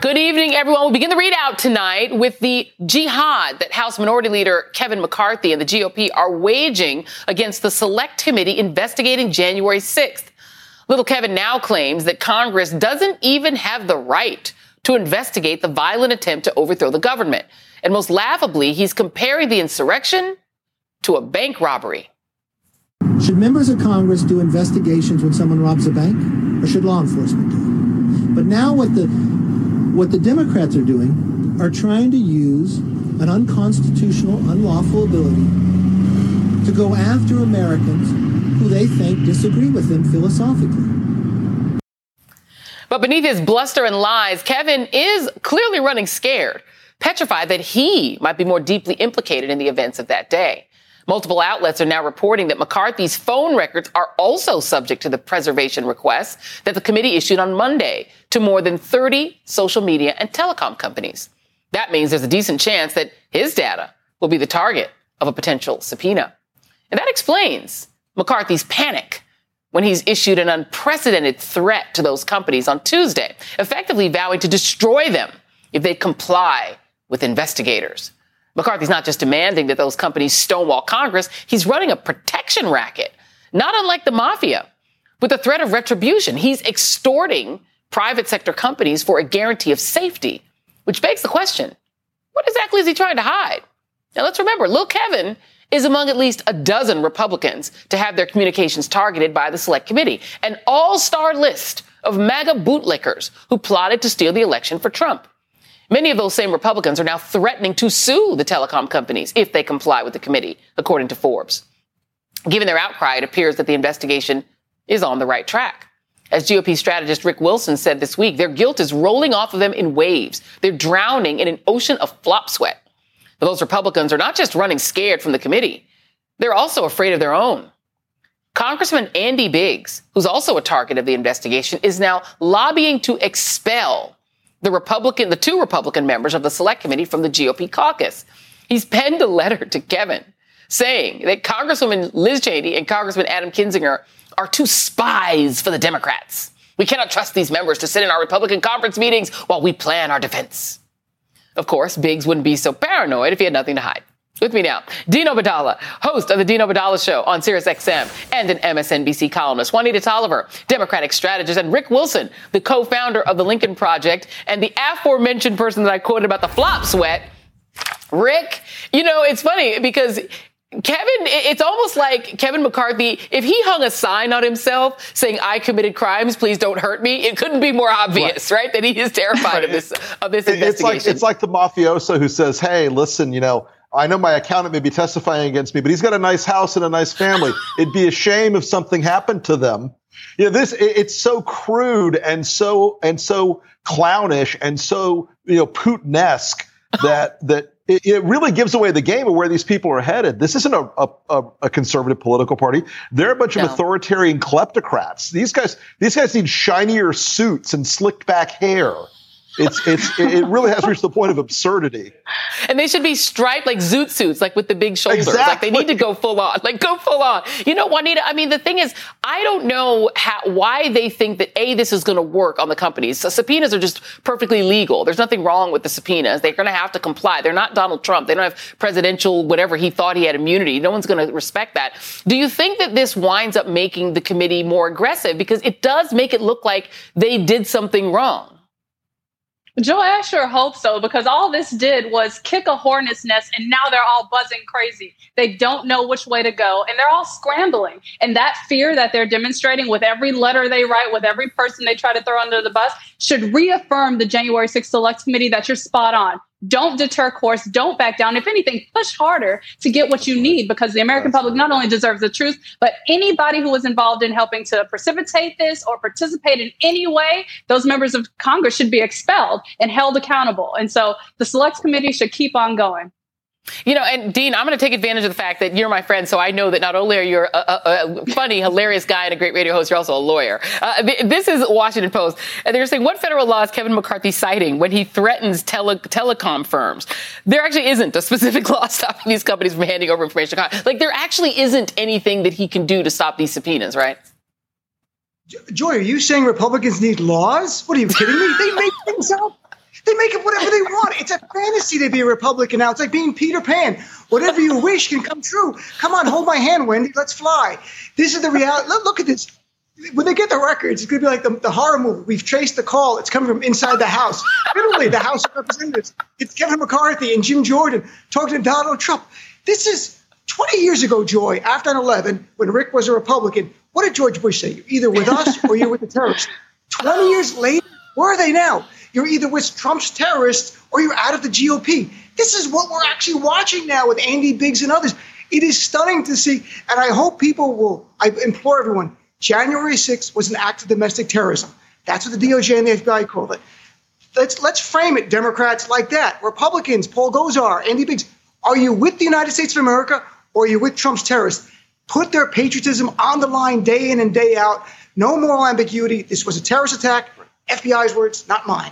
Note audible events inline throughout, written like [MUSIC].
Good evening, everyone. We'll begin the ReidOut tonight with the jihad that House Minority Leader Kevin McCarthy and the GOP are waging against the Select Committee investigating January 6th. Little Kevin now claims that Congress doesn't even have the right to investigate the violent attempt to overthrow the government. And most laughably, he's comparing the insurrection to a bank robbery. Should members of Congress do investigations when someone robs a bank, or should law enforcement do it? But now what the what the Democrats are doing are trying to use an unconstitutional, unlawful ability to go after Americans who they think disagree with them philosophically. But beneath his bluster and lies, Kevin is clearly running scared, petrified that he might be more deeply implicated in the events of that day. Multiple outlets are now reporting that McCarthy's phone records are also subject to the preservation request that the committee issued on Monday to more than 30 social media and telecom companies. That means there's a decent chance that his data will be the target of a potential subpoena. And that explains McCarthy's panic when he's issued an unprecedented threat to those companies on Tuesday, effectively vowing to destroy them if they comply with investigators. McCarthy's not just demanding that those companies stonewall Congress, he's running a protection racket, not unlike the mafia. With the threat of retribution, he's extorting private sector companies for a guarantee of safety, which begs the question what exactly is he trying to hide? Now, let's remember, Lil Kevin is among at least a dozen Republicans to have their communications targeted by the Select Committee, an all star list of MAGA bootlickers who plotted to steal the election for Trump. Many of those same Republicans are now threatening to sue the telecom companies if they comply with the committee, according to Forbes. Given their outcry, it appears that the investigation is on the right track. As GOP strategist Rick Wilson said this week, their guilt is rolling off of them in waves. They're drowning in an ocean of flop sweat. But those Republicans are not just running scared from the committee, they're also afraid of their own. Congressman Andy Biggs, who's also a target of the investigation, is now lobbying to expel the Republican, the two Republican members of the select committee from the GOP caucus. He's penned a letter to Kevin saying that Congresswoman Liz Cheney and Congressman Adam Kinzinger are two spies for the Democrats. We cannot trust these members to sit in our Republican conference meetings while we plan our defense. Of course, Biggs wouldn't be so paranoid if he had nothing to hide. With me now, Dean Obeidallah, host of the Dean Obeidallah Show on SiriusXM and an MSNBC columnist. Juanita Tolliver, Democratic strategist, and Rick Wilson, the co-founder of the Lincoln Project and the aforementioned person that I quoted about the flop sweat. Rick, you know, it's funny because Kevin, it's almost like Kevin McCarthy, if he hung a sign on himself saying, I committed crimes, please don't hurt me, it couldn't be more obvious, right? right? That he is terrified of this, [LAUGHS] of this investigation. It's like, it's like the mafioso who says, hey, listen, you know, I know my accountant may be testifying against me, but he's got a nice house and a nice family. [LAUGHS] It'd be a shame if something happened to them. You know, this it, it's so crude and so and so clownish and so you know Putinesque [LAUGHS] that that it, it, really gives away the game of where these people are headed. This isn't a, a, a conservative political party. They're a bunch no. of authoritarian kleptocrats. These guys these guys need shinier suits and slicked back hair. It's it's it really has reached the point of absurdity. And they should be striped like zoot suits, like with the big shoulders. Exactly. Like they need to go full on, like go full on. You know, Juanita. I mean, the thing is, I don't know how, why they think that a this is going to work on the companies. So subpoenas are just perfectly legal. There's nothing wrong with the subpoenas. They're going to have to comply. They're not Donald Trump. They don't have presidential whatever he thought he had immunity. No one's going to respect that. Do you think that this winds up making the committee more aggressive because it does make it look like they did something wrong? Joe, I sure hope so because all this did was kick a hornet's nest and now they're all buzzing crazy. They don't know which way to go and they're all scrambling. And that fear that they're demonstrating with every letter they write, with every person they try to throw under the bus, should reaffirm the January 6th Select Committee that you're spot on. Don't deter course, don't back down. If anything, push harder to get what you need because the American public not only deserves the truth, but anybody who was involved in helping to precipitate this or participate in any way, those members of Congress should be expelled and held accountable. And so the select committee should keep on going. You know, and Dean, I'm going to take advantage of the fact that you're my friend, so I know that not only are you a, a, a funny, hilarious guy and a great radio host, you're also a lawyer. Uh, this is Washington Post, and they're saying what federal law is Kevin McCarthy citing when he threatens tele- telecom firms? There actually isn't a specific [LAUGHS] law stopping these companies from handing over information. Like there actually isn't anything that he can do to stop these subpoenas, right? Joy, are you saying Republicans need laws? What are you kidding me? They make things up. They make it whatever they want. It's a fantasy to be a Republican now. It's like being Peter Pan. Whatever you wish can come true. Come on, hold my hand, Wendy. Let's fly. This is the reality. Look, at this. When they get the records, it's going to be like the, the, horror movie. We've traced the call. It's coming from inside the House. Literally, the House of Representatives. It's Kevin McCarthy and Jim Jordan talking to Donald Trump. This is 20 years ago, Joy, after 9 11, when Rick was a Republican. What did George Bush say? You're either with us or you're with the terrorists. 20 years later, where are they now? You're either with Trump's terrorists or you're out of the GOP. This is what we're actually watching now with Andy Biggs and others. It is stunning to see, and I hope people will. I implore everyone. January 6th was an act of domestic terrorism. That's what the DOJ and the FBI called it. Let's let's frame it, Democrats, like that. Republicans, Paul Gosar, Andy Biggs. Are you with the United States of America or are you with Trump's terrorists? Put their patriotism on the line day in and day out. No moral ambiguity. This was a terrorist attack. FBI's words, not mine.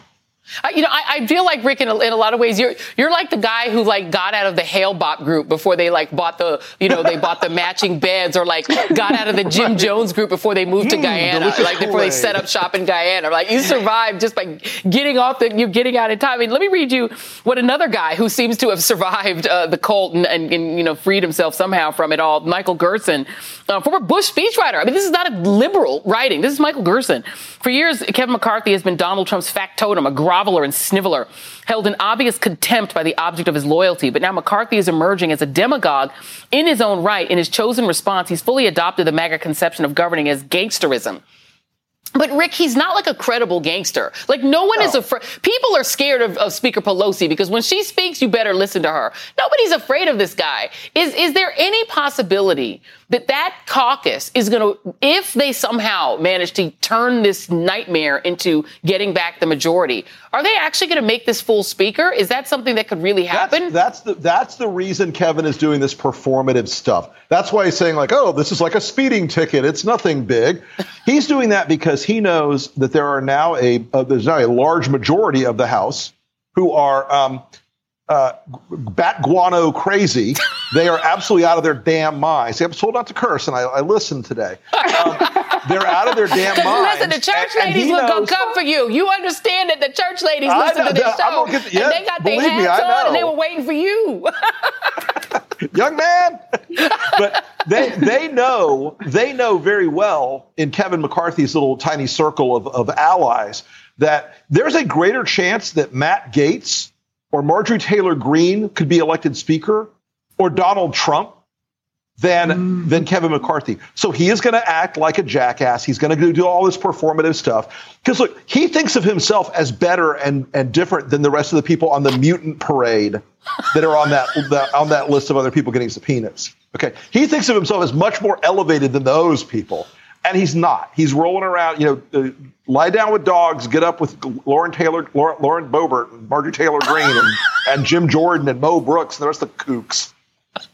I, you know, I, I, feel like Rick in a, in a, lot of ways. You're you're like the guy who like got out of the Hale-Bopp group before they like bought the you know they bought the [LAUGHS] matching beds or like got out of the Jim Jones group before they moved to mm, Guyana, like before they set up shop in Guyana. Like you survived just by getting off the you getting out in time. I mean, let me read you what another guy who seems to have survived uh, the cult and, and, and, you know freed himself somehow from it all. Michael Gerson, uh, former Bush speechwriter. I mean, this is not a liberal writing. This is Michael Gerson. For years, Kevin McCarthy has been Donald Trump's factotum, a groveler and sniveler held in obvious contempt by the object of his loyalty. But now McCarthy is emerging as a demagogue in his own right. In his chosen response, he's fully adopted the MAGA conception of governing as gangsterism. But Rick, he's not like a credible gangster. Like no one no. is afraid. People are scared of, of, Speaker Pelosi because when she speaks, you better listen to her. Nobody's afraid of this guy. Is is there any possibility that that caucus is going to, if they somehow manage to turn this nightmare into getting back the majority, are they actually going to make this full speaker? Is that something that could really happen? That's, that's the that's the reason Kevin is doing this performative stuff. That's why he's saying like, oh, this is like a speeding ticket. It's nothing big. [LAUGHS] he's doing that because he knows that there are now a uh, there's now a large majority of the House who are. Um, uh, bat guano crazy. They are absolutely out of their damn minds. I'm told not to curse, and I, I listened today. Um, they're out of their [LAUGHS] damn minds. Listen, the church and, ladies and will come for you. You understand that the church ladies listen to this show, the, yeah, and they got their hats me, on, and they were waiting for you. [LAUGHS] Young man, but they they know they know very well in Kevin McCarthy's little tiny circle of, of allies that there's a greater chance that Matt Gaetz or Marjorie Taylor Greene could be elected speaker or Donald Trump than mm. than Kevin McCarthy. So he is going to act like a jackass. He's going to do all this performative stuff because look, he thinks of himself as better and and different than the rest of the people on the mutant parade that are on that, [LAUGHS] that on that list of other people getting subpoenas. Okay, he thinks of himself as much more elevated than those people and he's not. He's rolling around, you know, uh, lie down with dogs, get up with Lauren Taylor, Lauren, Lauren Boebert, and Marjorie Taylor Greene, and, and, Jim Jordan and Mo Brooks and the rest of the kooks. [LAUGHS]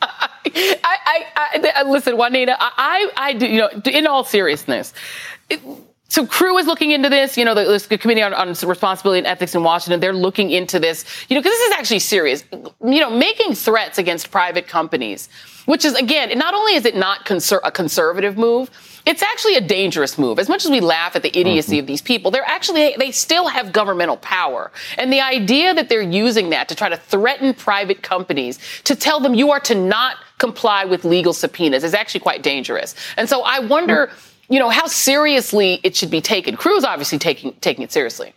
I, I, I, listen, Juanita. I, I do. You know, in all seriousness. It, so CREW is looking into this, you know, the, the Committee on, on, Responsibility and Ethics in Washington, they're looking into this, you know, because this is actually serious. You know, making threats against private companies, which is, again, not only is it not conser- a conservative move, it's actually a dangerous move. As much as we laugh at the idiocy mm-hmm. of these people, they're actually, they still have governmental power. And the idea that they're using that to try to threaten private companies to tell them you are to not comply with legal subpoenas is actually quite dangerous. And so I wonder, mm-hmm. you know, how seriously it should be taken. CREW's obviously taking, taking it seriously.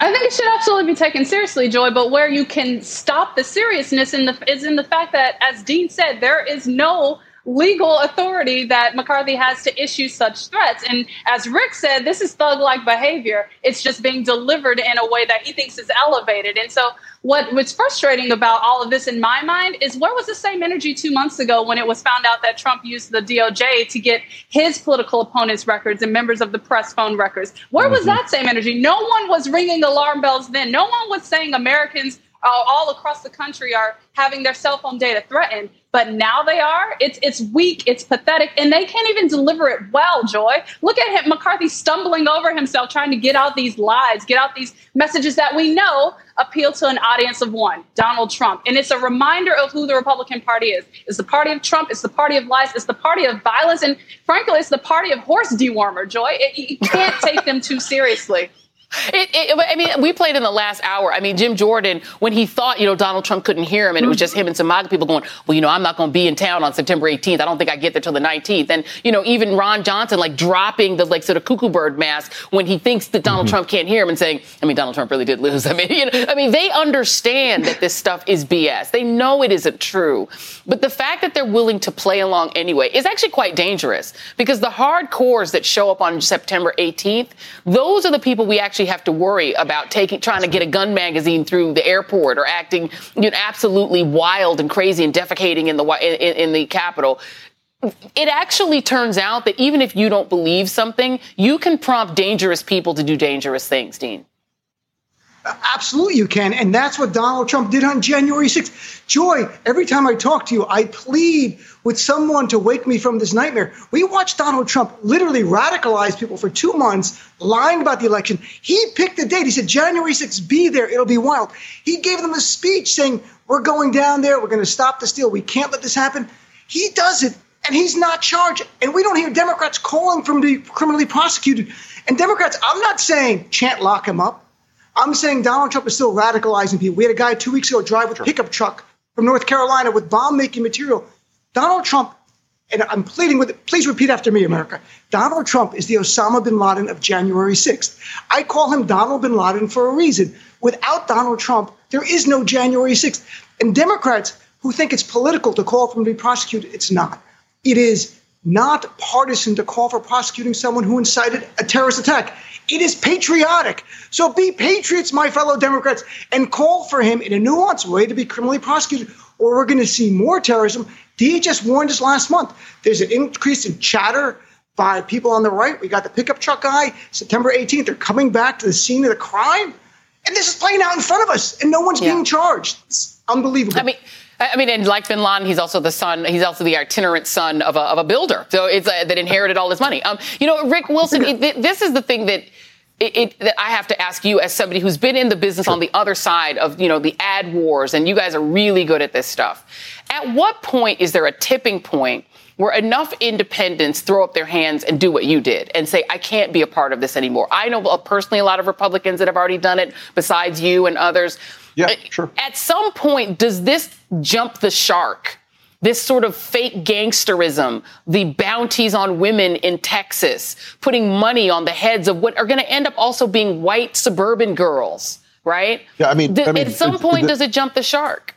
I think it should absolutely be taken seriously, Joy. But where you can stop the seriousness in the, is in the fact that, as Dean said, there is no legal authority that McCarthy has to issue such threats. And as Rick said, this is thug like behavior. It's just being delivered in a way that he thinks is elevated. And so, what what's frustrating about all of this in my mind is where was the same energy two months ago when it was found out that Trump used the DOJ to get his political opponents' records and members of the press phone records? Where mm-hmm. was that same energy? No one was ringing alarm bells then. No one was saying Americans uh, all across the country are having their cell phone data threatened but now they are it's it's weak it's pathetic and they can't even deliver it well joy. Look at him mccarthy stumbling over himself trying to get out these lies get out these messages that we know appeal to an audience of one donald trump. And it's a reminder of who the republican party is. It's the party of trump it's the party of lies it's the party of violence and frankly it's the party of horse dewormer joy. It, you can't take them too seriously it, it, I mean, we played in the last hour. I mean, Jim Jordan, when he thought, you know, Donald Trump couldn't hear him and it was just him and some MAGA people going, well, you know, I'm not going to be in town on September 18th. I don't think I get there till the 19th. And, you know, even Ron Johnson, like dropping the, like, sort of cuckoo bird mask when he thinks that Donald mm-hmm. Trump can't hear him and saying, I mean, Donald Trump really did lose. [LAUGHS] I mean, you know, I mean, they understand that this stuff is BS. They know it isn't true. But the fact that they're willing to play along anyway is actually quite dangerous because the hardcores that show up on September 18th, those are the people we actually have to worry about taking, trying to get a gun magazine through the airport or acting you know, absolutely wild and crazy and defecating in the, in, in the Capitol it actually turns out that even if you don't believe something, you can prompt dangerous people to do dangerous things, Dean. Absolutely, you can. And that's what Donald Trump did on January 6th. Joy, every time I talk to you, I plead with someone to wake me from this nightmare. We watched Donald Trump literally radicalize people for two months, lying about the election. He picked a date. He said, January 6th, be there. It'll be wild. He gave them a speech saying, We're going down there. We're going to stop the steal. We can't let this happen. He does it, and he's not charged. And we don't hear Democrats calling for him to be criminally prosecuted. And Democrats, I'm not saying chant lock him up. I'm saying Donald Trump is still radicalizing people. We had a guy two weeks ago drive with a pickup truck from North Carolina with bomb making material. Donald Trump, and I'm pleading with it, please repeat after me, America. Donald Trump is the Osama bin Laden of January 6th. I call him Donald bin Laden for a reason. Without Donald Trump, there is no January 6th. And Democrats who think it's political to call for him to be prosecuted, it's not. It is not partisan to call for prosecuting someone who incited a terrorist attack. It is patriotic. So be patriots, my fellow Democrats, and call for him in a nuanced way to be criminally prosecuted, or we're going to see more terrorism. DHS warned us last month. There's an increase in chatter by people on the right. We got the pickup truck guy, September 18th. They're coming back to the scene of the crime. And this is playing out in front of us, and no one's yeah. being charged. It's unbelievable. I mean, I mean, and like Bin Laden, he's also the son. He's also the itinerant son of a, of a builder. So it's uh, that inherited all his money. Um, you know, Rick Wilson. It, this is the thing that it, it, that I have to ask you as somebody who's been in the business sure. on the other side of, you know, the ad wars, and you guys are really good at this stuff. At what point is there a tipping point where enough independents throw up their hands and do what you did and say, I can't be a part of this anymore? I know personally a lot of Republicans that have already done it, besides you and others. Yeah, sure. At some point, does this jump the shark? this sort of fake gangsterism, the bounties on women in Texas, putting money on the heads of what are going to end up also being white suburban girls, right? Yeah, I mean, the, I mean at some point, the, does it jump the shark?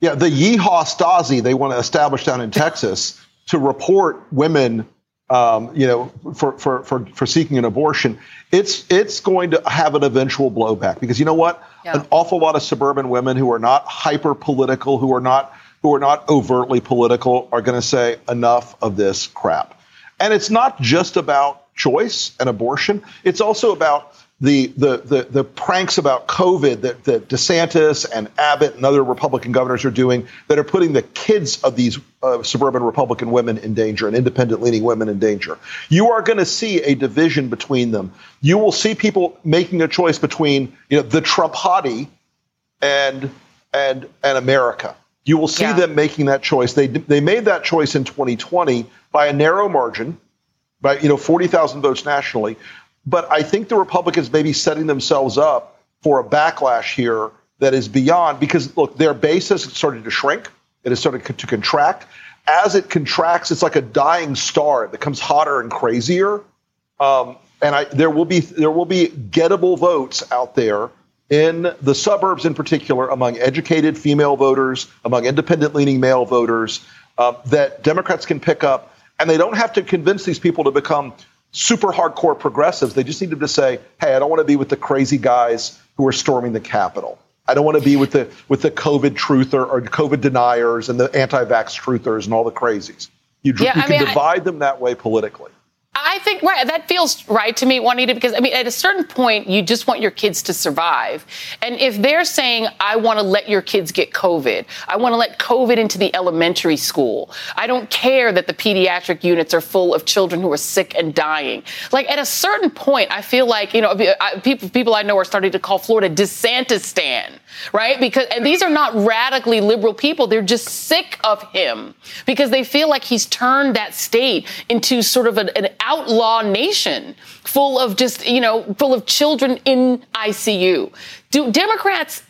Yeah, the Yeehaw Stasi they want to establish down in Texas to report women, um, you know, for, for, for, for seeking an abortion. It's, it's going to have an eventual blowback because you know what? Yeah. An awful lot of suburban women who are not hyper political, who are not who are not overtly political are going to say enough of this crap. And it's not just about choice and abortion. It's also about the the the, the pranks about COVID that, that DeSantis and Abbott and other Republican governors are doing that are putting the kids of these uh, suburban Republican women in danger and independent leaning women in danger. You are going to see a division between them. You will see people making a choice between you know the Trump hottie and and and America. You will see yeah. them making that choice. They they made that choice in 2020 by a narrow margin, by you know 40,000 votes nationally. But I think the Republicans may be setting themselves up for a backlash here that is beyond because look, their base has started to shrink. It has started to contract. As it contracts, it's like a dying star. It becomes hotter and crazier. Um, and I, there will be there will be gettable votes out there in the suburbs in particular among educated female voters, among independent leaning male voters, uh, that Democrats can pick up, and they don't have to convince these people to become super hardcore progressives. They just need to say, "Hey, I don't want to be with the crazy guys who are storming the Capitol. I don't want to be with the with the COVID truther or COVID deniers and the anti-vax truthers and all the crazies." You, yeah, you can mean, divide I, them that way politically. I think right that feels right to me, Juanita, because I mean, at a certain point, you just want your kids to survive, and if they're saying, "I want to let your kids get COVID, I want to let COVID into the elementary school, I don't care that the pediatric units are full of children who are sick and dying," like at a certain point, I feel like you know people people I know are starting to call Florida DeSantistan, right? Because and these are not radically liberal people; they're just sick of him because they feel like he's turned that state into sort of an, an outlaw nation full of just, you know, full of children in ICU. Do Democrats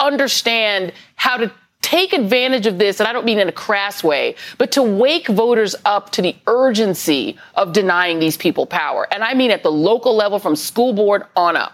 understand how to take advantage of this, and I don't mean in a crass way, but to wake voters up to the urgency of denying these people power. And I mean at the local level from school board on up.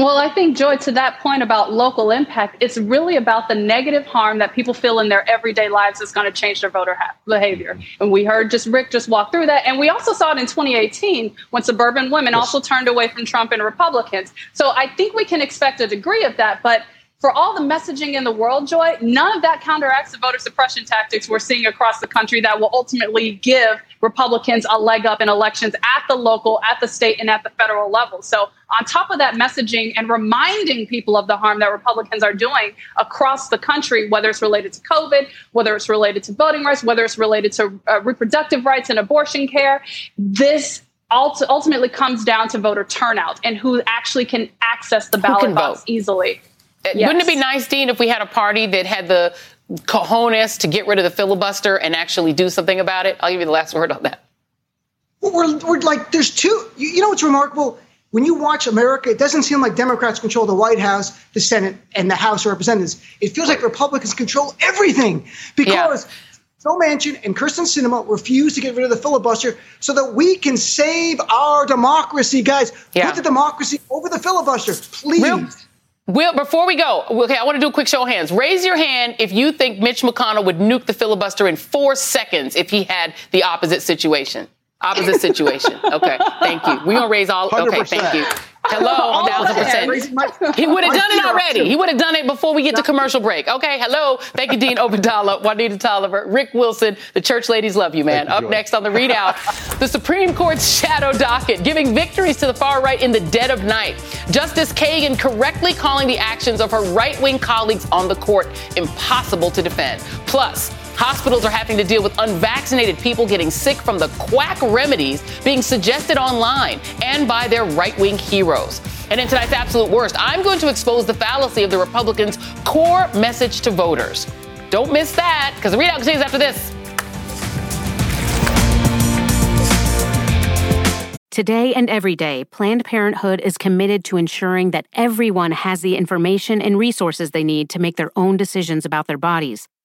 Well, I think, Joy, to that point about local impact, it's really about the negative harm that people feel in their everyday lives is going to change their voter ha- behavior. And we heard just Rick just walk through that. And we also saw it in 2018 when suburban women yes. also turned away from Trump and Republicans. So I think we can expect a degree of that. But for all the messaging in the world, Joy, none of that counteracts the voter suppression tactics we're seeing across the country that will ultimately give Republicans a leg up in elections at the local, at the state, and at the federal level. So, on top of that messaging and reminding people of the harm that Republicans are doing across the country, whether it's related to COVID, whether it's related to voting rights, whether it's related to uh, reproductive rights and abortion care, this ultimately comes down to voter turnout and who actually can access the ballot box vote? easily. Yes. Wouldn't it be nice, Dean, if we had a party that had the cojones to get rid of the filibuster and actually do something about it? I'll give you the last word on that. We're, we're like, there's two. You know what's remarkable? When you watch America, it doesn't seem like Democrats control the White House, the Senate, and the House of Representatives. It feels like Republicans control everything because yeah. Joe Manchin and Kyrsten Sinema refuse to get rid of the filibuster so that we can save our democracy, guys. Yeah. Put the democracy over the filibuster, please. Real, Will, before we go, okay, I want to do a quick show of hands. Raise your hand if you think Mitch McConnell would nuke the filibuster in four seconds if he had the opposite situation. Opposite situation. Okay, thank you. We're going to raise all. 100%. Okay, thank you. Hello, [LAUGHS] thousand percent. He would have done it already. He would have done it before we get to commercial break. Okay, hello. Thank you, Dean Obeidallah, Juanita Tolliver, Rick Wilson. The church ladies love you, man. Up next on the ReidOut, the Supreme Court's shadow docket, giving victories to the far right in the dead of night. Justice Kagan correctly calling the actions of her right wing colleagues on the court impossible to defend. Plus, Hospitals are having to deal with unvaccinated people getting sick from the quack remedies being suggested online and by their right wing heroes. And in tonight's absolute worst, I'm going to expose the fallacy of the Republicans' core message to voters. Don't miss that, because the ReidOut continues after this. Today and every day, Planned Parenthood is committed to ensuring that everyone has the information and resources they need to make their own decisions about their bodies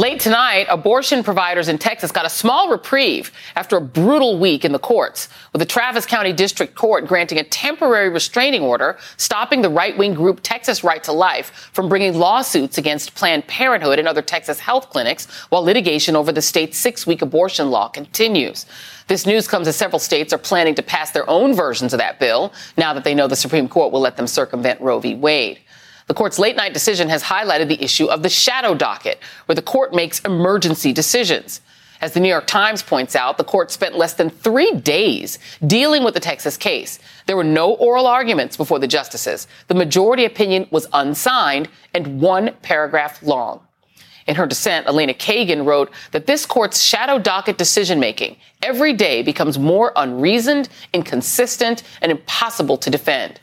Late tonight, abortion providers in Texas got a small reprieve after a brutal week in the courts, with the Travis County District Court granting a temporary restraining order stopping the right wing group Texas Right to Life from bringing lawsuits against Planned Parenthood and other Texas health clinics while litigation over the state's six week abortion law continues. This news comes as several states are planning to pass their own versions of that bill now that they know the Supreme Court will let them circumvent Roe v. Wade. The court's late night decision has highlighted the issue of the shadow docket, where the court makes emergency decisions. As the New York Times points out, the court spent less than three days dealing with the Texas case. There were no oral arguments before the justices. The majority opinion was unsigned and one paragraph long. In her dissent, Elena Kagan wrote that this court's shadow docket decision making every day becomes more unreasoned, inconsistent, and impossible to defend.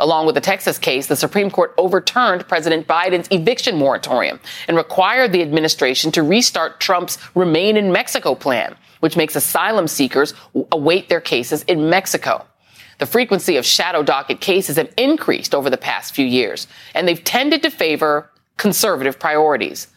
Along with the Texas case, the Supreme Court overturned President Biden's eviction moratorium and required the administration to restart Trump's Remain in Mexico plan, which makes asylum seekers await their cases in Mexico. The frequency of shadow docket cases have increased over the past few years, and they've tended to favor conservative priorities.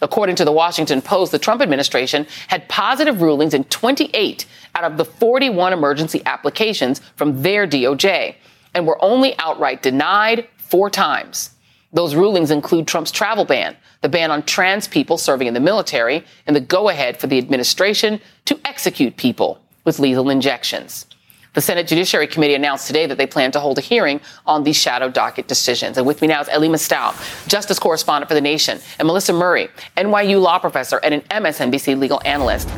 According to the Washington Post, the Trump administration had positive rulings in 28 out of the 41 emergency applications from their DOJ and were only outright denied four times. Those rulings include Trump's travel ban, the ban on trans people serving in the military, and the go ahead for the administration to execute people with lethal injections. The Senate Judiciary Committee announced today that they plan to hold a hearing on these shadow docket decisions. And with me now is Elie Mystal, Justice Correspondent for The Nation, and Melissa Murray, NYU law professor and an MSNBC legal analyst.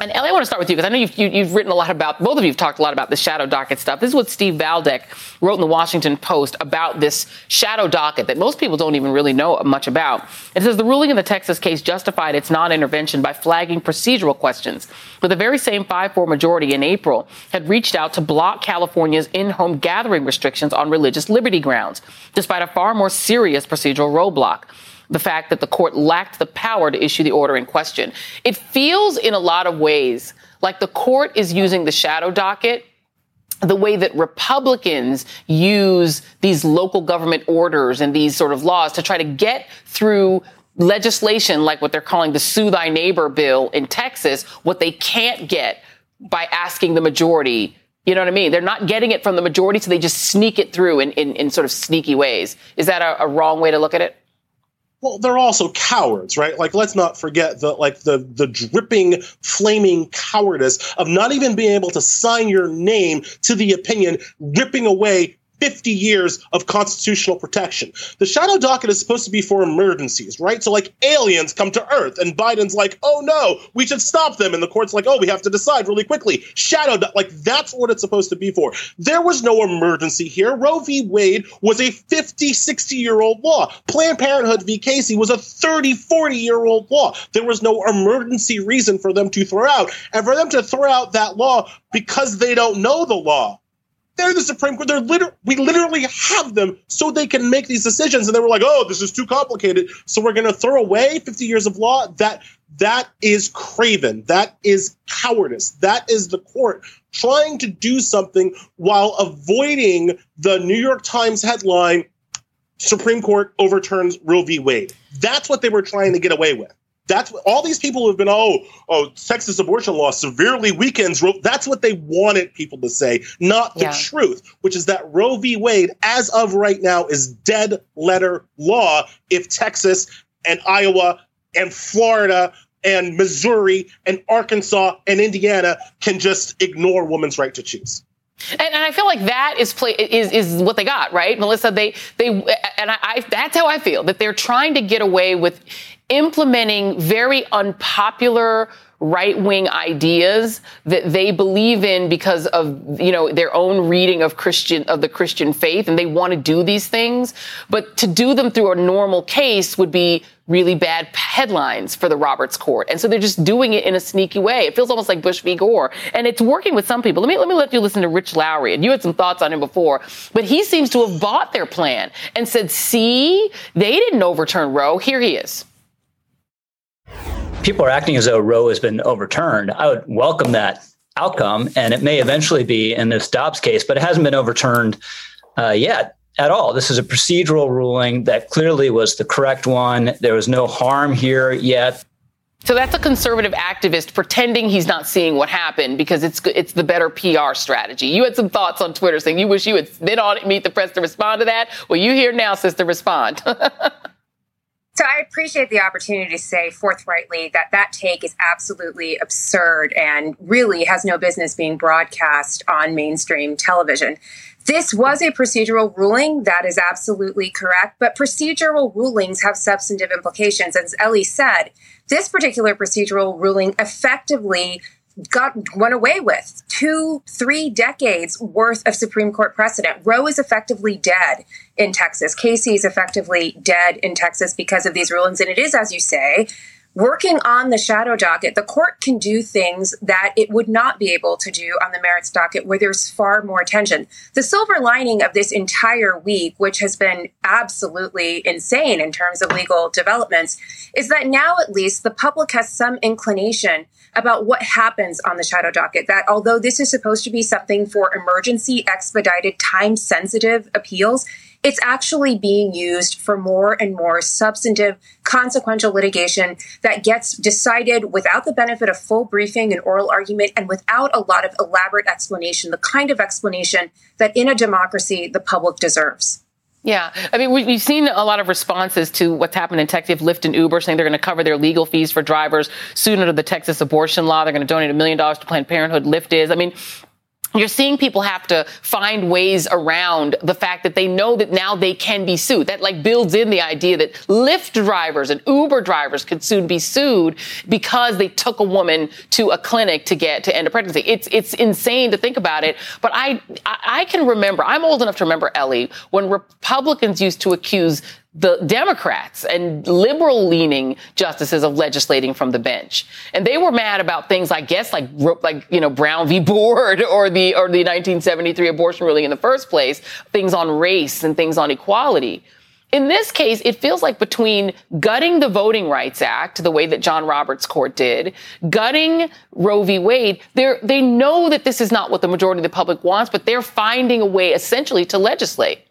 And Elie, I want to start with you because I know you've, you, have you have written a lot about, both of you have talked a lot about the shadow docket stuff. This is what Steve Vladeck wrote in the Washington Post about this shadow docket that most people don't even really know much about. It says the ruling in the Texas case justified its non-intervention by flagging procedural questions. But the very same 5-4 majority in April had reached out to block California's in-home gathering restrictions on religious liberty grounds, despite a far more serious procedural roadblock the fact that the court lacked the power to issue the order in question. It feels in a lot of ways like the court is using the shadow docket the way that Republicans use these local government orders and these sort of laws to try to get through legislation like what they're calling the sue thy neighbor bill in Texas, what they can't get by asking the majority. You know what I mean? They're not getting it from the majority, so they just sneak it through in, in, in sort of sneaky ways. Is that a, a wrong way to look at it? Well they're also cowards right? Like let's not forget the like the the dripping flaming cowardice of not even being able to sign your name to the opinion ripping away 50 years of constitutional protection. The shadow docket is supposed to be for emergencies, right? So, like, aliens come to Earth, and Biden's like, oh no, we should stop them. And the court's like, oh, we have to decide really quickly. Shadow, do-. like, that's what it's supposed to be for. There was no emergency here. Roe v. Wade was a 50, 60 year old law. Planned Parenthood v. Casey was a 30, 40 year old law. There was no emergency reason for them to throw out. And for them to throw out that law because they don't know the law they're the Supreme Court. They're liter- we literally have them so they can make these decisions. And they were like, "Oh, this is too complicated, so we're going to throw away 50 years of law." That that is craven. That is cowardice. That is the court trying to do something while avoiding the New York Times headline: "Supreme Court overturns Roe v. Wade." That's what they were trying to get away with. That's what all these people who have been. Oh, oh, Texas abortion law severely weakens. Roe. That's what they wanted people to say, not the yeah. truth, which is that Roe v. Wade, as of right now, is dead letter law. If Texas and Iowa and Florida and Missouri and Arkansas and Indiana can just ignore women's right to choose. And, and, I feel like that is play is is what they got right, Melissa. They they and I, I, that's how I feel that they're trying to get away with implementing very unpopular right wing ideas that they believe in because of you know their own reading of Christian of the Christian faith and they want to do these things. But to do them through a normal case would be really bad headlines for the Roberts court. And so they're just doing it in a sneaky way. It feels almost like Bush v. Gore. And it's working with some people. Let me let me let you listen to Rich Lowry and you had some thoughts on him before. But he seems to have bought their plan and said see they didn't overturn Roe. Here he is people are acting as though Roe has been overturned. I would welcome that outcome, and it may eventually be in this Dobbs case, but it hasn't been overturned uh, yet at all. This is a procedural ruling that clearly was the correct one. There was no harm here yet. So that's a conservative activist pretending he's not seeing what happened because it's it's the better PR strategy. You had some thoughts on Twitter saying you wish you had been on it, Meet the Press to respond to that. Well, you here now, sister, respond. [LAUGHS] So I appreciate the opportunity to say forthrightly that that take is absolutely absurd and really has no business being broadcast on mainstream television. This was a procedural ruling. That is absolutely correct. But procedural rulings have substantive implications. As Elie said, this particular procedural ruling effectively got went away with two, three decades worth of Supreme Court precedent. Roe is effectively dead in Texas. Casey is effectively dead in Texas because of these rulings. And it is, as you say, working on the shadow docket, the court can do things that it would not be able to do on the merits docket where there's far more tension. The silver lining of this entire week, which has been absolutely insane in terms of legal developments, is that now at least the public has some inclination about what happens on the shadow docket. That although this is supposed to be something for emergency, expedited, time sensitive appeals, it's actually being used for more and more substantive, consequential litigation that gets decided without the benefit of full briefing and oral argument and without a lot of elaborate explanation, the kind of explanation that in a democracy the public deserves. Yeah. I mean, we, have seen a lot of responses to what's happened in Texas. Lyft and Uber saying they're going to cover their legal fees for drivers soon under the Texas abortion law. They're going to donate a million dollars to Planned Parenthood. Lyft is. I mean, you're seeing people have to find ways around the fact that they know that now they can be sued. That like builds in the idea that Lyft drivers and Uber drivers could soon be sued because they took a woman to a clinic to get to end a pregnancy. It's it's insane to think about it. But I I can remember. I'm old enough to remember Elie when Republicans used to accuse the Democrats and liberal leaning justices of legislating from the bench. And they were mad about things, I guess, like, like, you know, Brown v. [LAUGHS] Board or the, or the 1973 abortion ruling in the first place, things on race and things on equality. In this case, it feels like between gutting the Voting Rights Act, the way that John Roberts' court did, gutting Roe v. Wade, they they know that this is not what the majority of the public wants, but they're finding a way essentially to legislate.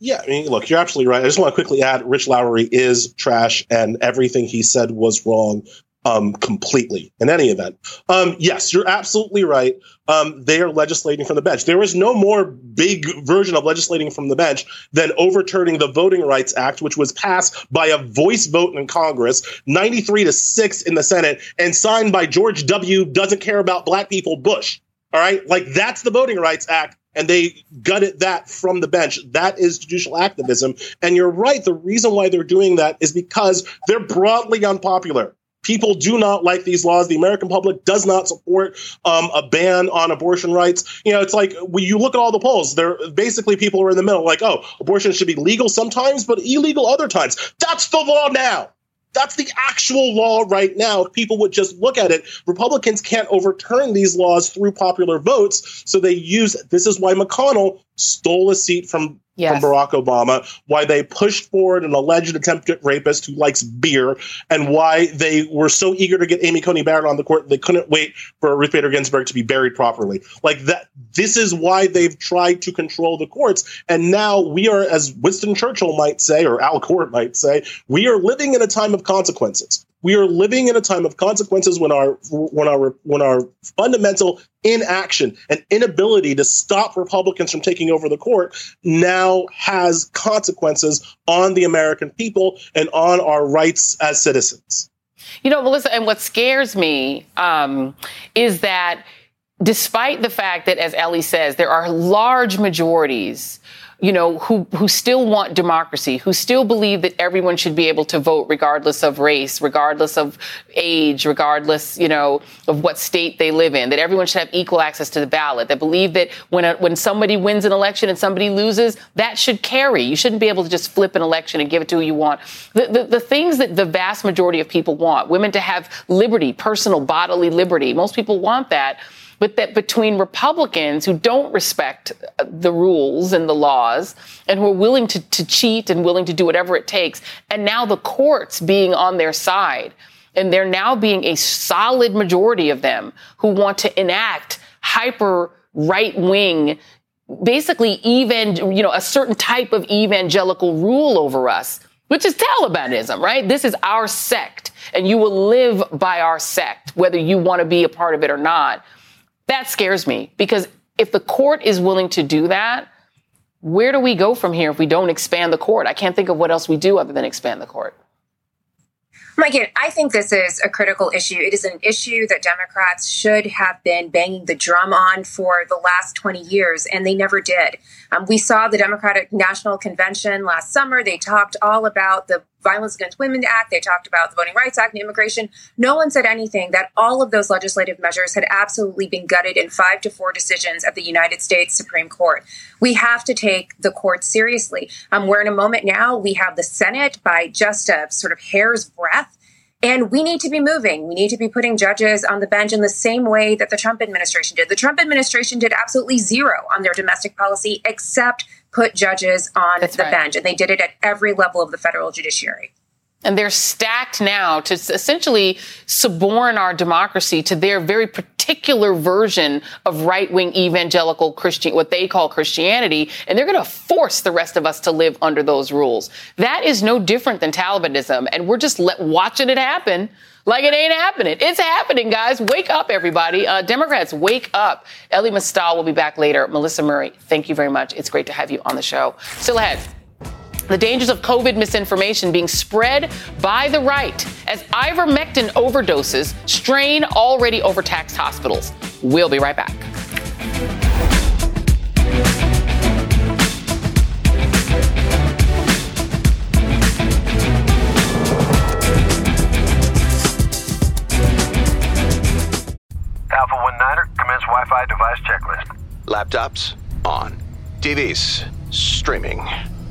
Yeah, I mean, look, you're absolutely right. I just want to quickly add Rich Lowry is trash and everything he said was wrong um, completely in any event. Um, yes, you're absolutely right. Um, they are legislating from the bench. There is no more big version of legislating from the bench than overturning the Voting Rights Act, which was passed by a voice vote in Congress, 93 to 6 in the Senate, and signed by George W. Doesn't care about black people Bush. All right. Like that's the Voting Rights Act and they gutted that from the bench. That is judicial activism. And you're right. The reason why they're doing that is because they're broadly unpopular. People do not like these laws. The American public does not support um, a ban on abortion rights. You know, it's like when you look at all the polls, they're basically people are in the middle, like, oh, abortion should be legal sometimes, but illegal other times. That's the law now. That's the actual law right now. If people would just look at it, Republicans can't overturn these laws through popular votes. So they use this is why McConnell stole a seat from yes. from Barack Obama, why they pushed forward an alleged attempted rapist who likes beer, and why they were so eager to get Amy Coney Barrett on the court they couldn't wait for Ruth Bader Ginsburg to be buried properly. Like that, this is why they've tried to control the courts, and now we are, as Winston Churchill might say, or Al Gore might say, we are living in a time of consequences. We are living in a time of consequences when our when our when our fundamental inaction and inability to stop Republicans from taking over the court now has consequences on the American people and on our rights as citizens. You know, Melissa, and what scares me um, is that despite the fact that, as Elie says, there are large majorities you know, who, who still want democracy, who still believe that everyone should be able to vote regardless of race, regardless of age, regardless, you know, of what state they live in, that everyone should have equal access to the ballot, that believe that when, a, when somebody wins an election and somebody loses, that should carry. You shouldn't be able to just flip an election and give it to who you want. The, the, the things that the vast majority of people want, women to have liberty, personal bodily liberty, most people want that but that between Republicans who don't respect uh, the rules and the laws and who are willing to, to cheat and willing to do whatever it takes, and now the courts being on their side, and there now being a solid majority of them who want to enact hyper right wing basically even you know a certain type of evangelical rule over us which is talibanism right? This is our sect and you will live by our sect whether you want to be a part of it or not that scares me because if the court is willing to do that, where do we go from here if we don't expand the court? I can't think of what else we do other than expand the court. Mike, I think this is a critical issue. It is an issue that Democrats should have been banging the drum on for the last 20 years, and they never did. Um, we saw the Democratic National Convention last summer. They talked all about the Violence Against Women Act. They talked about the Voting Rights Act and immigration. No one said anything that all of those legislative measures had absolutely been gutted in five to four decisions at the United States Supreme Court. We have to take the court seriously. Um, we're in a moment now. We have the Senate by just a sort of hair's breadth. And we need to be moving. We need to be putting judges on the bench in the same way that the Trump administration did. The Trump administration did absolutely zero on their domestic policy except put judges on That's the right. bench. And they did it at every level of the federal judiciary. And they're stacked now to essentially suborn our democracy to their very particular version of right wing evangelical Christian, what they call Christianity. And they're going to force the rest of us to live under those rules. That is no different than Talibanism. And we're just let, watching it happen like it ain't happening. It's happening, guys. Wake up, everybody. Uh, Democrats, wake up. Elie Mystal will be back later. Melissa Murray, thank you very much. It's great to have you on the show. Still ahead the dangers of COVID misinformation being spread by the right as ivermectin overdoses strain already overtaxed hospitals. We'll be right back. Alpha 1 Niner, commence Wi Fi device checklist. Laptops on. TVs streaming.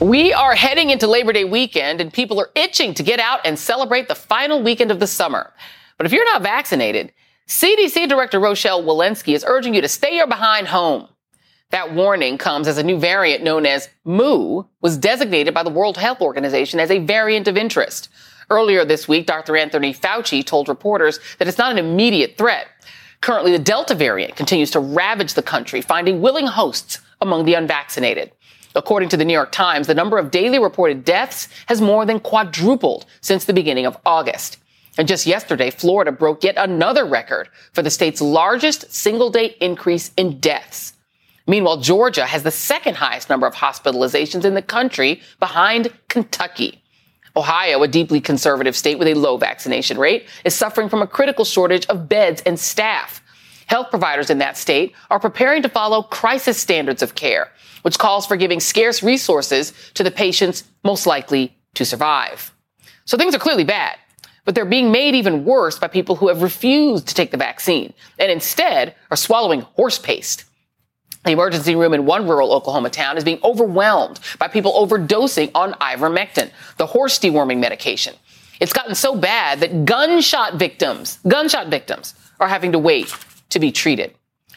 We are heading into Labor Day weekend and people are itching to get out and celebrate the final weekend of the summer. But if you're not vaccinated, CDC Director Rochelle Walensky is urging you to stay your behind home. That warning comes as a new variant known as Mu was designated by the World Health Organization as a variant of interest. Earlier this week, Dr. Anthony Fauci told reporters that it's not an immediate threat. Currently, the Delta variant continues to ravage the country, finding willing hosts among the unvaccinated. According to the New York Times, the number of daily reported deaths has more than quadrupled since the beginning of August. And just yesterday, Florida broke yet another record for the state's largest single day increase in deaths. Meanwhile, Georgia has the second highest number of hospitalizations in the country behind Kentucky. Ohio, a deeply conservative state with a low vaccination rate, is suffering from a critical shortage of beds and staff. Health providers in that state are preparing to follow crisis standards of care, which calls for giving scarce resources to the patients most likely to survive. So things are clearly bad, but they're being made even worse by people who have refused to take the vaccine and instead are swallowing horse paste. The emergency room in one rural Oklahoma town is being overwhelmed by people overdosing on ivermectin, the horse deworming medication. It's gotten so bad that gunshot victims, gunshot victims are having to wait to be treated.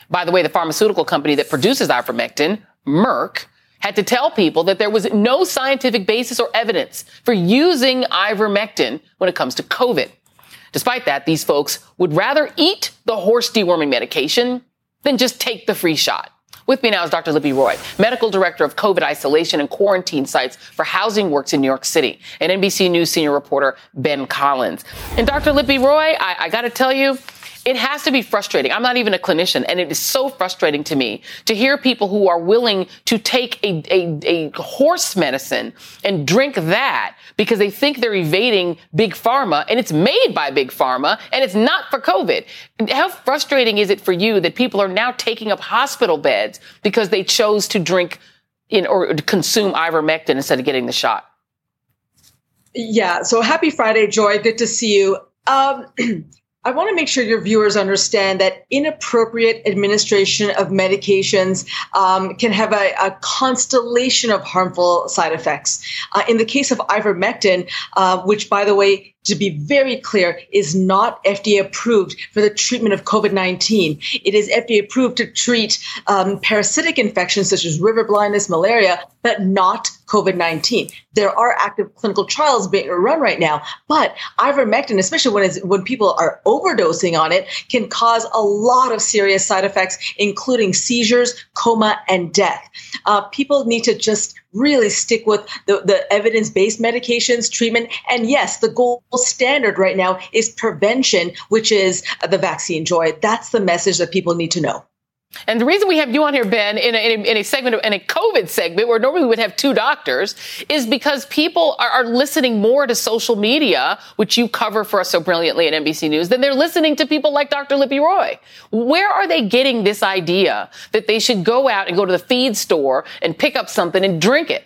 By the way, the pharmaceutical company that produces ivermectin Merck, had to tell people that there was no scientific basis or evidence for using ivermectin when it comes to COVID. Despite that, these folks would rather eat the horse deworming medication than just take the free shot. With me now is Dr. Lipi Roy, medical director of COVID isolation and quarantine sites for Housing Works in New York City, and NBC News senior reporter Ben Collins. And Dr. Lipi Roy, I, I got to tell you, it has to be frustrating. I'm not even a clinician, and it is so frustrating to me to hear people who are willing to take a, a, a horse medicine and drink that because they think they're evading big pharma, and it's made by big pharma, and it's not for COVID. How frustrating is it for you that people are now taking up hospital beds because they chose to drink in or consume ivermectin instead of getting the shot? Yeah. So happy Friday, Joy. Good to see you. Um, [CLEARS THROAT] I want to make sure your viewers understand that inappropriate administration of medications um, can have a, a, constellation of harmful side effects. Uh, in the case of ivermectin, uh, which, by the way, to be very clear, is not FDA approved for the treatment of COVID 19. It is FDA approved to treat um, parasitic infections such as river blindness, malaria, but not COVID 19. There are active clinical trials being run right now, but ivermectin, especially when, when people are overdosing on it, can cause a lot of serious side effects, including seizures, coma, and death. Uh, people need to just really stick with the, the evidence based medications, treatment. And yes, the gold standard right now is prevention, which is the vaccine joy. That's the message that people need to know. And the reason we have you on here, Ben, in a, in a, in a segment, of, in a COVID segment where normally we would have two doctors, is because people are, are, listening more to social media, which you cover for us so brilliantly at NBC News, than they're listening to people like Dr. Lipi Roy. Where are they getting this idea that they should go out and go to the feed store and pick up something and drink it?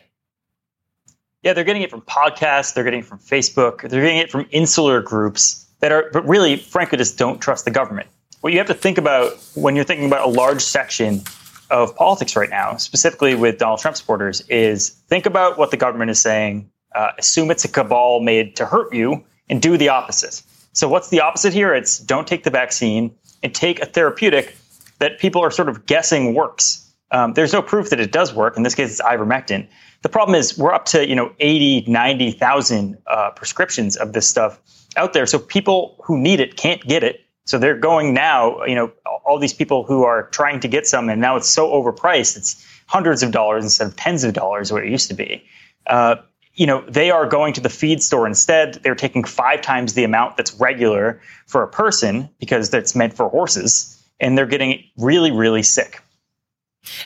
Yeah, they're getting it from podcasts, they're getting it from Facebook, they're getting it from insular groups that are, but really, frankly, just don't trust the government what you have to think about when you're thinking about a large section of politics right now, specifically with Donald Trump supporters, is think about what the government is saying, uh, assume it's a cabal made to hurt you, and do the opposite. So, what's the opposite here? It's don't take the vaccine and take a therapeutic that people are sort of guessing works. Um, there's no proof that it does work. In this case, it's ivermectin. The problem is we're up to you know 80, 90,000 uh, prescriptions of this stuff out there. So people who need it can't get it. So they're going now, you know, all these people who are trying to get some, and now it's so overpriced, it's hundreds of dollars instead of tens of dollars, what it used to be. Uh, you know, they are going to the feed store instead. They're taking five times the amount that's regular for a person because that's meant for horses, and they're getting really, really sick.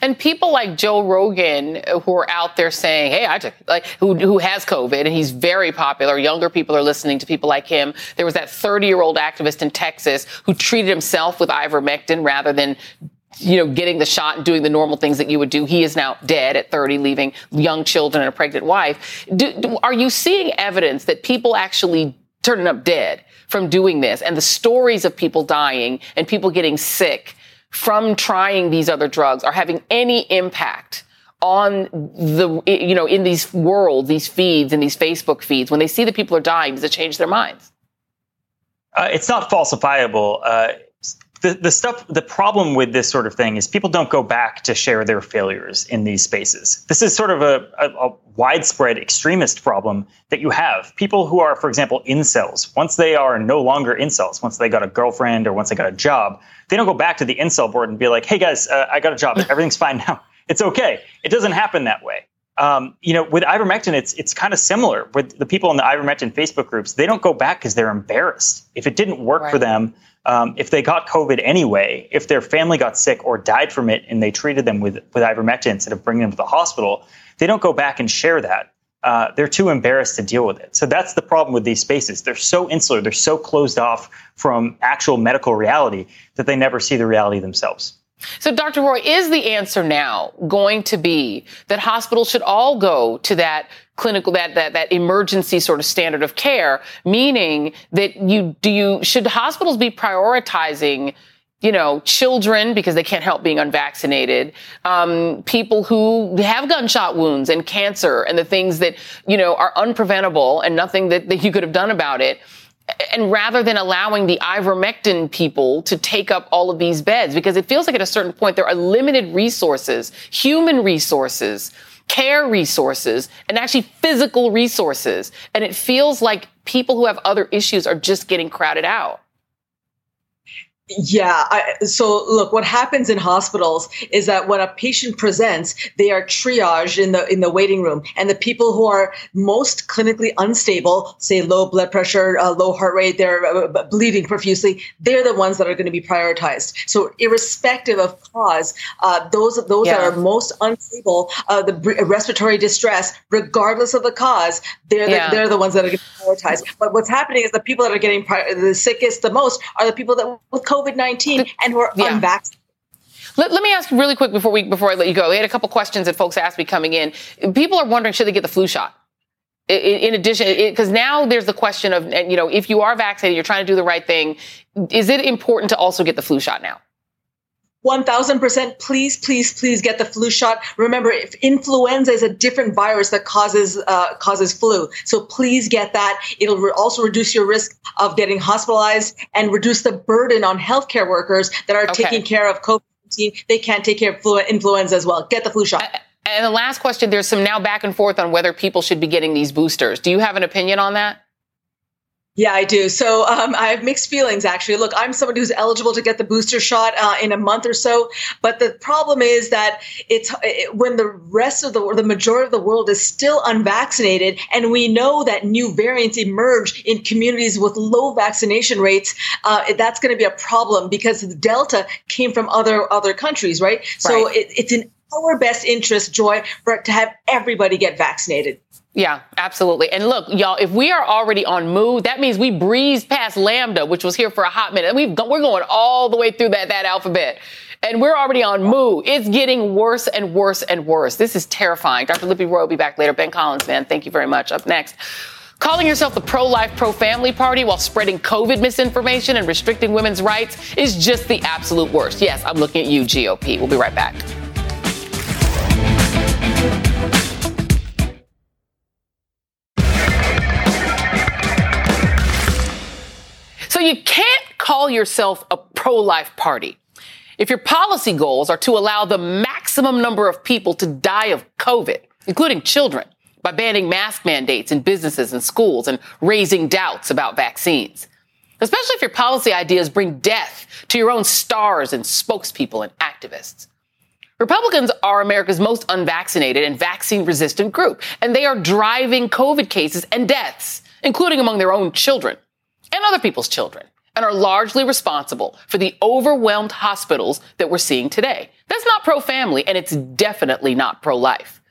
And people like Joe Rogan uh, who are out there saying, "Hey, I took like who who has COVID and he's very popular. Younger people are listening to people like him. There was that 30-year-old activist in Texas who treated himself with ivermectin rather than you know, getting the shot and doing the normal things that you would do. He is now dead at 30, leaving young children and a pregnant wife. Do, do, are you seeing evidence that people actually turning up dead from doing this and the stories of people dying and people getting sick from trying these other drugs are having any impact on the, you know, in these worlds, these feeds and these Facebook feeds, when they see that people are dying, does it change their minds? Uh, it's not falsifiable. Uh, the, the stuff, the problem with this sort of thing is people don't go back to share their failures in these spaces. This is sort of a, a, a widespread extremist problem that you have. People who are, for example, incels, once they are no longer incels, once they got a girlfriend or once they got a job, they don't go back to the incel board and be like, hey guys, uh, I got a job. [LAUGHS] Everything's fine now. It's okay. It doesn't happen that way. Um, you know, with ivermectin, it's it's kind of similar. With the people in the ivermectin Facebook groups, they don't go back because they're embarrassed. If it didn't work right. for them, um, if they got COVID anyway, if their family got sick or died from it, and they treated them with with ivermectin instead of bringing them to the hospital, they don't go back and share that. Uh, they're too embarrassed to deal with it. So that's the problem with these spaces. They're so insular, they're so closed off from actual medical reality that they never see the reality themselves. So, Dr. Roy, is the answer now going to be that hospitals should all go to that clinical, that, that, that emergency sort of standard of care, meaning that you, do you, should hospitals be prioritizing you know, children because they can't help being unvaccinated, um, people who have gunshot wounds and cancer and the things that, you know, are unpreventable and nothing that, that you could have done about it and rather than allowing the ivermectin people to take up all of these beds, because it feels like at a certain point there are limited resources, human resources, care resources, and actually physical resources. And it feels like people who have other issues are just getting crowded out. Yeah. I, so look, what happens in hospitals is that when a patient presents, they are triaged in the in the waiting room, and the people who are most clinically unstable, say low blood pressure, uh, low heart rate, they're uh, bleeding profusely, they're the ones that are going to be prioritized. So irrespective of cause, uh, those those yeah. that are most unstable, uh, the respiratory distress, regardless of the cause, they're yeah. the, they're the ones that are getting prioritized. But what's happening is the people that are getting pri- the sickest the most are the people that with COVID COVID 19 and who are yeah. unvaccinated. Let, let, me ask really quick before we before I let you go. We had a couple questions that folks asked me coming in. People are wondering should they get the flu shot? In, in addition, because now there's the question of you know if you are vaccinated, you're trying to do the right thing. Is it important to also get the flu shot now? 1000% please please please get the flu shot remember if influenza is a different virus that causes uh, causes flu so please get that it'll re- also reduce your risk of getting hospitalized and reduce the burden on healthcare workers that are Okay. taking care of covid-19 they can't take care of flu- influenza as well get the flu shot And the last question there's some now back and forth on whether people should be getting these boosters. Do you have an opinion on that? Yeah, I do. So um, I have mixed feelings, actually. Look, I'm somebody who's eligible to get the booster shot uh, in a month or so, but the problem is that it's it, when the rest of the the majority of the world is still unvaccinated, and we know that new variants emerge in communities with low vaccination rates. Uh, that's going to be a problem because the Delta came from other other countries, right? So it, it's in our best interest, Joy, for to have everybody get vaccinated. Yeah, absolutely. And look, y'all, if we are already on Mu, that means we breezed past Lambda, which was here for a hot minute. We've go- we're going all the way through that that alphabet. And we're already on Mu. It's getting worse and worse and worse. This is terrifying. Dr. Lipi Roy will be back later. Ben Collins, man, thank you very much. Up next. Calling yourself the pro life, pro family party while spreading COVID misinformation and restricting women's rights is just the absolute worst. Yes, I'm looking at you, GOP. We'll be right back. So you can't call yourself a pro life party if your policy goals are to allow the maximum number of people to die of COVID, including children, by banning mask mandates in businesses and schools and raising doubts about vaccines. Especially if your policy ideas bring death to your own stars and spokespeople and activists. Republicans are America's most unvaccinated and vaccine resistant group, and they are driving COVID cases and deaths, including among their own children and other people's children, and are largely responsible for the overwhelmed hospitals that we're seeing today. That's not pro family, and it's definitely not pro life.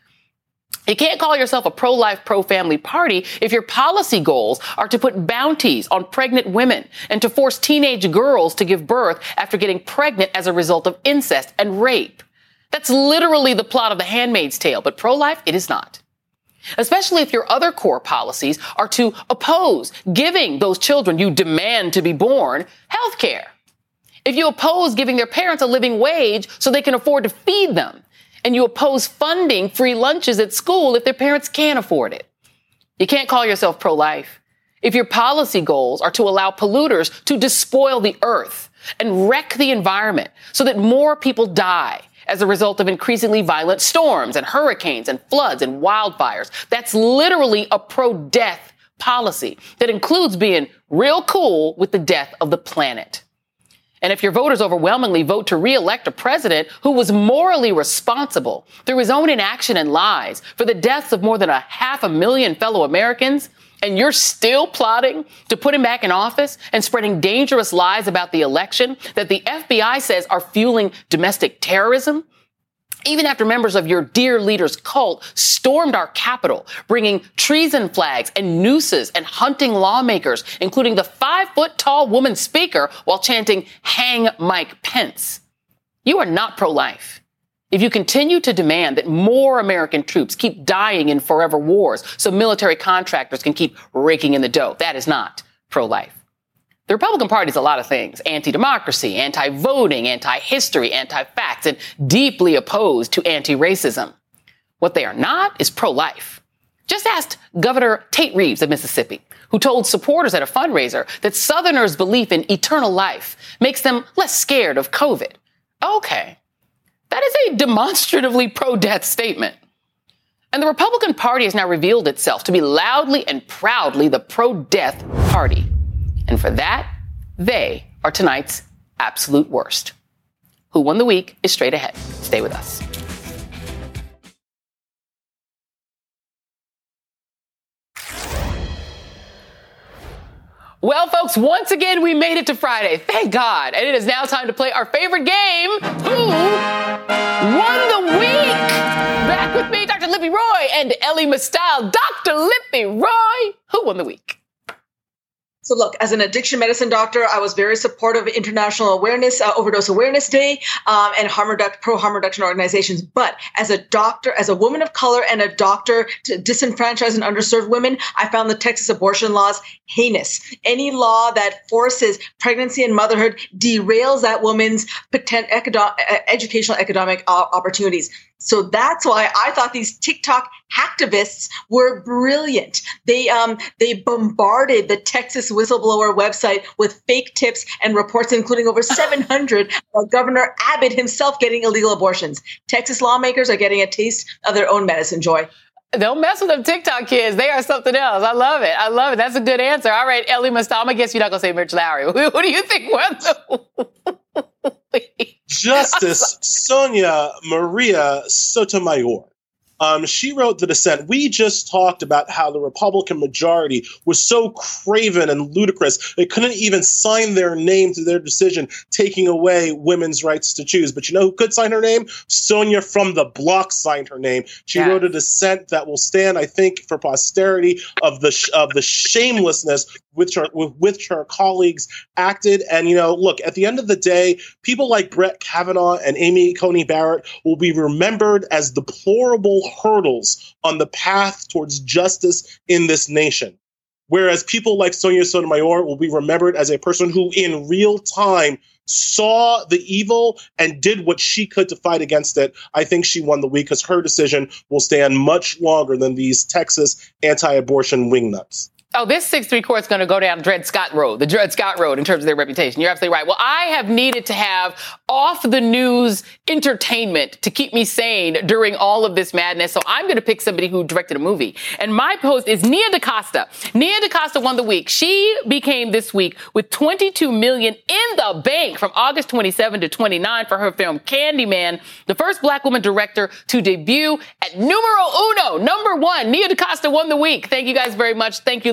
You can't call yourself a pro life, pro family party if your policy goals are to put bounties on pregnant women and to force teenage girls to give birth after getting pregnant as a result of incest and rape. That's literally the plot of The Handmaid's Tale, but pro life, it is not. Especially if your other core policies are to oppose giving those children you demand to be born health care. If you oppose giving their parents a living wage so they can afford to feed them, and you oppose funding free lunches at school if their parents can't afford it. You can't call yourself pro life if your policy goals are to allow polluters to despoil the earth and wreck the environment so that more people die as a result of increasingly violent storms and hurricanes and floods and wildfires. That's literally a pro death policy that includes being real cool with the death of the planet. And if your voters overwhelmingly vote to re-elect a president who was morally responsible through his own inaction and lies for the deaths of more than a half a million fellow Americans, and you're still plotting to put him back in office and spreading dangerous lies about the election that the FBI says are fueling domestic terrorism, even after members of your dear leader's cult stormed our Capitol, bringing treason flags and nooses and hunting lawmakers, including the five foot tall woman speaker, while chanting, Hang Mike Pence. You are not pro life. If you continue to demand that more American troops keep dying in forever wars so military contractors can keep raking in the dough, that is not pro life. The Republican Party is a lot of things anti democracy, anti voting, anti history, anti facts, and deeply opposed to anti racism. What they are not is pro life. Just ask Governor Tate Reeves of Mississippi, who told supporters at a fundraiser that Southerners' belief in eternal life makes them less scared of COVID. Okay. That is a demonstratively pro death statement. And the Republican Party has now revealed itself to be loudly and proudly the pro death party. And for that, they are tonight's absolute worst. Who won the week is straight ahead. Stay with us. Well, folks, once again, we made it to Friday. Thank God. And it is now time to play our favorite game Who Won the Week? Back with me, Dr. Lipi Roy and Elie Mystal. Dr. Lipi Roy, who won the week? So, look, as an addiction medicine doctor, I was very supportive of International Awareness uh, Overdose Awareness Day um, and harm reduction, pro harm reduction organizations. But as a doctor, as a woman of color, and a doctor to disenfranchise and underserved women, I found the Texas abortion laws heinous. Any law that forces pregnancy and motherhood derails that woman's potent, educational economic uh, opportunities. So that's why I thought these TikTok hacktivists were brilliant. They um, they bombarded the Texas whistleblower website with fake tips and reports, including over [LAUGHS] 700 of Governor Abbott himself getting illegal abortions. Texas lawmakers are getting a taste of their own medicine. Joy. Don't mess with them TikTok kids. They are something else. I love it. I love it. That's a good answer. All right, Elie Mystal. I guess you're not going to say Mitch Lowry. [LAUGHS] Who, do you think won the [LAUGHS] [LAUGHS] Justice Sonia Maria Sotomayor um, she wrote the dissent. We just talked about how the Republican majority was so craven and ludicrous they couldn't even sign their name to their decision taking away women's rights to choose. But you know who could sign her name? Sonia from the block signed her name. She wrote a dissent that will stand, I think, for posterity of the sh- of the shamelessness which with which her colleagues acted. And you know, look, at the end of the day, people like Brett Kavanaugh and Amy Coney Barrett will be remembered as deplorable hurdles on the path towards justice in this nation. Whereas people like Sonia Sotomayor will be remembered as a person who, in real time, saw the evil and did what she could to fight against it. I think she won the week because her decision will stand much longer than these Texas anti abortion wingnuts oh, this 6-3 court is going to go down Dred Scott Road, the Dred Scott Road in terms of their reputation. You're absolutely right. Well, I have needed to have off the news entertainment to keep me sane during all of this madness. So I'm going to pick somebody who directed a movie. And my post is Nia DaCosta. Nia DaCosta won the week. She became this week with 22 million in the bank from August 27 to 29 for her film Candyman, the first black woman director to debut at numero uno, number one. Nia DaCosta won the week. Thank you guys very much. Thank you,